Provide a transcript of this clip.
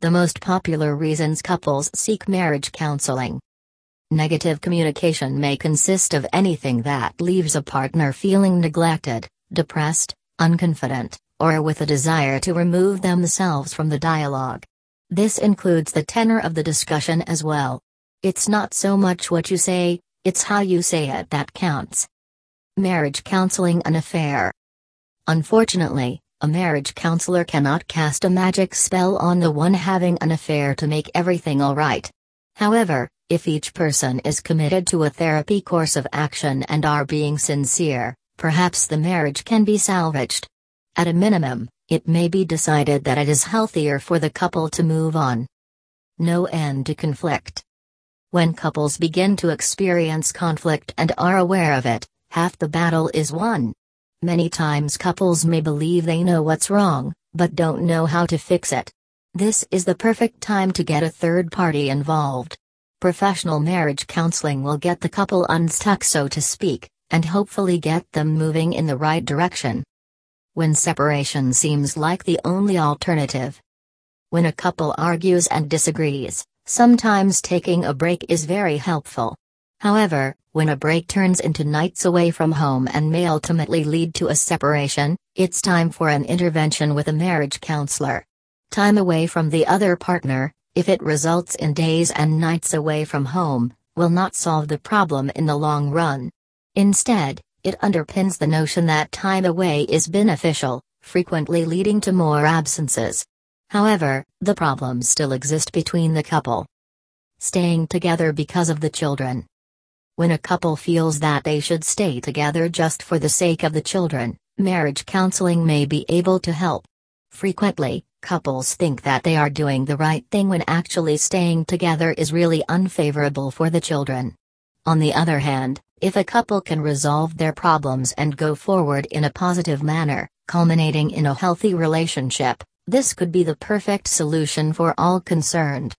The most popular reasons couples seek marriage counseling. Negative communication may consist of anything that leaves a partner feeling neglected, depressed, unconfident, or with a desire to remove themselves from the dialogue. This includes the tenor of the discussion as well. It's not so much what you say, it's how you say it that counts. Marriage counseling an affair. Unfortunately, a marriage counselor cannot cast a magic spell on the one having an affair to make everything alright. However, if each person is committed to a therapy course of action and are being sincere, perhaps the marriage can be salvaged. At a minimum, it may be decided that it is healthier for the couple to move on. No end to conflict. When couples begin to experience conflict and are aware of it, half the battle is won. Many times couples may believe they know what's wrong, but don't know how to fix it. This is the perfect time to get a third party involved. Professional marriage counseling will get the couple unstuck, so to speak, and hopefully get them moving in the right direction. When separation seems like the only alternative. When a couple argues and disagrees, sometimes taking a break is very helpful. However, when a break turns into nights away from home and may ultimately lead to a separation, it's time for an intervention with a marriage counselor. Time away from the other partner, if it results in days and nights away from home, will not solve the problem in the long run. Instead, it underpins the notion that time away is beneficial, frequently leading to more absences. However, the problems still exist between the couple. Staying together because of the children. When a couple feels that they should stay together just for the sake of the children, marriage counseling may be able to help. Frequently, couples think that they are doing the right thing when actually staying together is really unfavorable for the children. On the other hand, if a couple can resolve their problems and go forward in a positive manner, culminating in a healthy relationship, this could be the perfect solution for all concerned.